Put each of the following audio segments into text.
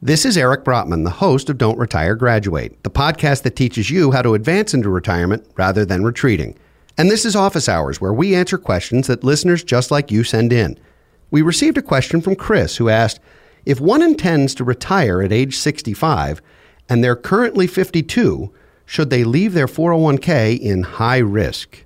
This is Eric Brotman, the host of Don't Retire Graduate, the podcast that teaches you how to advance into retirement rather than retreating. And this is Office Hours, where we answer questions that listeners just like you send in. We received a question from Chris who asked If one intends to retire at age 65 and they're currently 52, should they leave their 401k in high risk?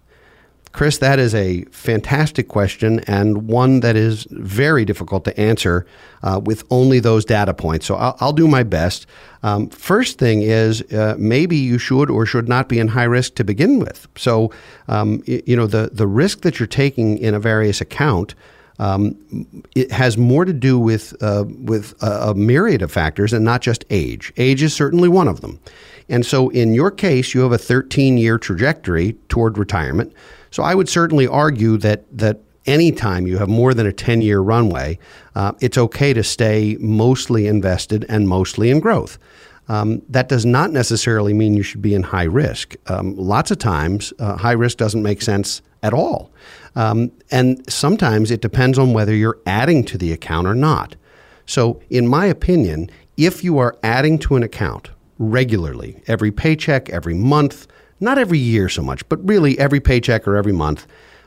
Chris, that is a fantastic question and one that is very difficult to answer uh, with only those data points. So I'll, I'll do my best. Um, first thing is uh, maybe you should or should not be in high risk to begin with. So, um, you know, the, the risk that you're taking in a various account. Um, it has more to do with uh, with a, a myriad of factors and not just age. Age is certainly one of them. And so, in your case, you have a 13 year trajectory toward retirement. So I would certainly argue that that anytime you have more than a 10 year runway, uh, it's okay to stay mostly invested and mostly in growth. Um, that does not necessarily mean you should be in high risk. Um, lots of times, uh, high risk doesn't make sense at all. Um, and sometimes it depends on whether you're adding to the account or not. So, in my opinion, if you are adding to an account regularly, every paycheck, every month, not every year so much, but really every paycheck or every month.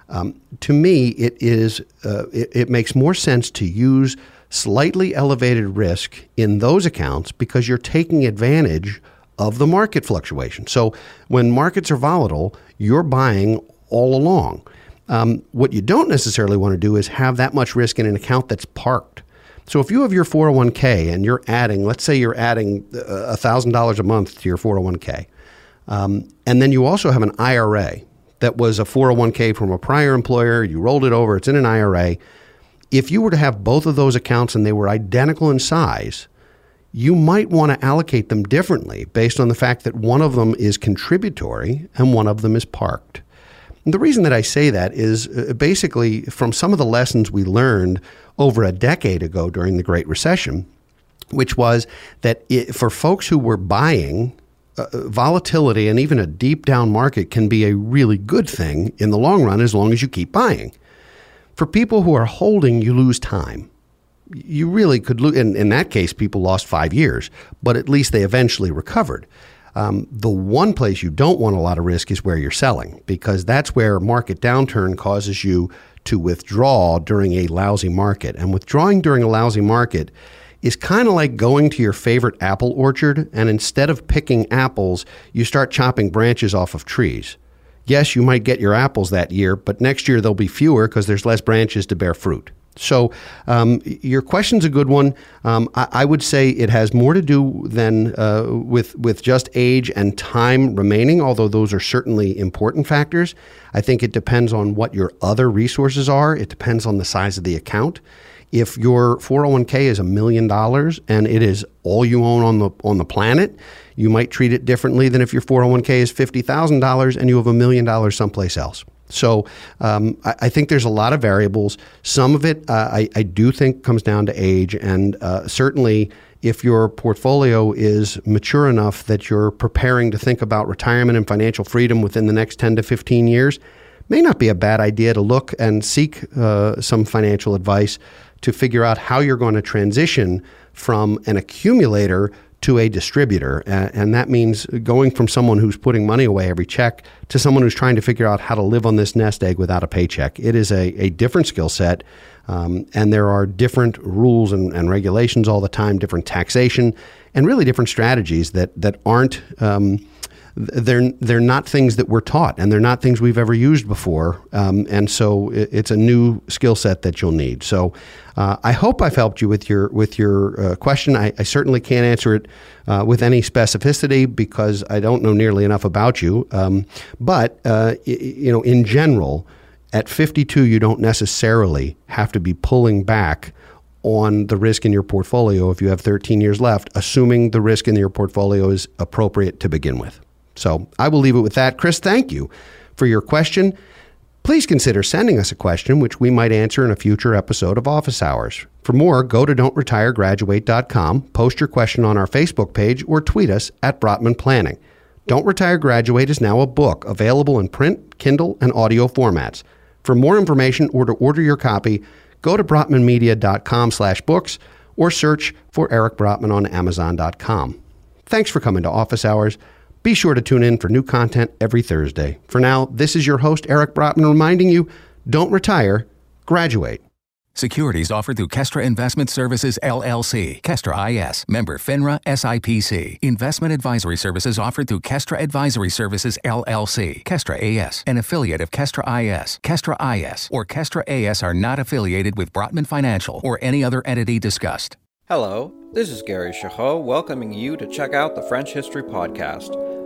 Um, to me, it is uh, it, it, makes more sense to use slightly elevated risk in those accounts because you're taking advantage of the market fluctuation. So when markets are volatile, you're buying all along. Um, what you don't necessarily want to do is have that much risk in an account that's parked. So if you have your 401k and you're adding, let's say you're adding $1,000 uh, a month to your 401k, um, and then you also have an IRA that was a 401k from a prior employer. You rolled it over, it's in an IRA. If you were to have both of those accounts and they were identical in size, you might want to allocate them differently based on the fact that one of them is contributory and one of them is parked. And the reason that I say that is uh, basically from some of the lessons we learned over a decade ago during the Great Recession, which was that it, for folks who were buying uh, volatility and even a deep down market can be a really good thing in the long run as long as you keep buying. For people who are holding, you lose time. You really could lose. In, in that case, people lost five years, but at least they eventually recovered. Um, the one place you don't want a lot of risk is where you're selling, because that's where market downturn causes you to withdraw during a lousy market. And withdrawing during a lousy market is kind of like going to your favorite apple orchard and instead of picking apples, you start chopping branches off of trees. Yes, you might get your apples that year, but next year there'll be fewer because there's less branches to bear fruit. So, um, your question's a good one. Um, I, I, would say it has more to do than uh, with with just age and time remaining, although those are certainly important factors. I think it depends on what your other resources are. It depends on the size of the account. If your 401k is a million dollars and it is all you own on the on the planet, you might treat it differently than if your 401k is fifty thousand dollars and you have a million dollars someplace else. So um, I, I, think there's a lot of variables. Some of it uh, I, I, do think comes down to age, and uh, certainly if your portfolio is mature enough that you're preparing to think about retirement and financial freedom within the next 10 to 15 years, may not be a bad idea to look and seek uh, some financial advice to figure out how you're going to transition from an accumulator to a distributor. And that means going from someone who's putting money away every check to someone who's trying to figure out how to live on this nest egg without a paycheck. It is a, a different skill set. Um, and there are different rules and, and, regulations all the time, different taxation, and really different strategies that, that aren't. Um, they're they're not things that we're taught, and they're not things we've ever used before. Um, and so it, it's a new skill set that you'll need. So uh, I hope I've helped you with your with your uh, question. I, I, certainly can't answer it uh, with any specificity because I don't know nearly enough about you. Um, but uh, you know, in general, at 52, you don't necessarily have to be pulling back on the risk in your portfolio if you have 13 years left, assuming the risk in your portfolio is appropriate to begin with. So I will leave it with that. Chris, thank you for your question. Please consider sending us a question which we might answer in a future episode of Office Hours. For more, go to don'tretiregraduate.com, post your question on our Facebook page, or tweet us at Brotman Planning. Don't Retire Graduate is now a book available in print, Kindle, and audio formats. For more information or to order your copy, go to brotmanmedia.com slash books or search for Eric Brotman on amazon.com. Thanks for coming to Office Hours. Be sure to tune in for new content every Thursday. For now, this is your host, Eric Brotman, reminding you don't retire, graduate. Securities offered through Kestra Investment Services LLC, Kestra IS, member FINRA SIPC. Investment advisory services offered through Kestra Advisory Services LLC, Kestra AS, an affiliate of Kestra IS. Kestra IS or Kestra AS are not affiliated with Brotman Financial or any other entity discussed. Hello, this is Gary Chahot welcoming you to check out the French History Podcast.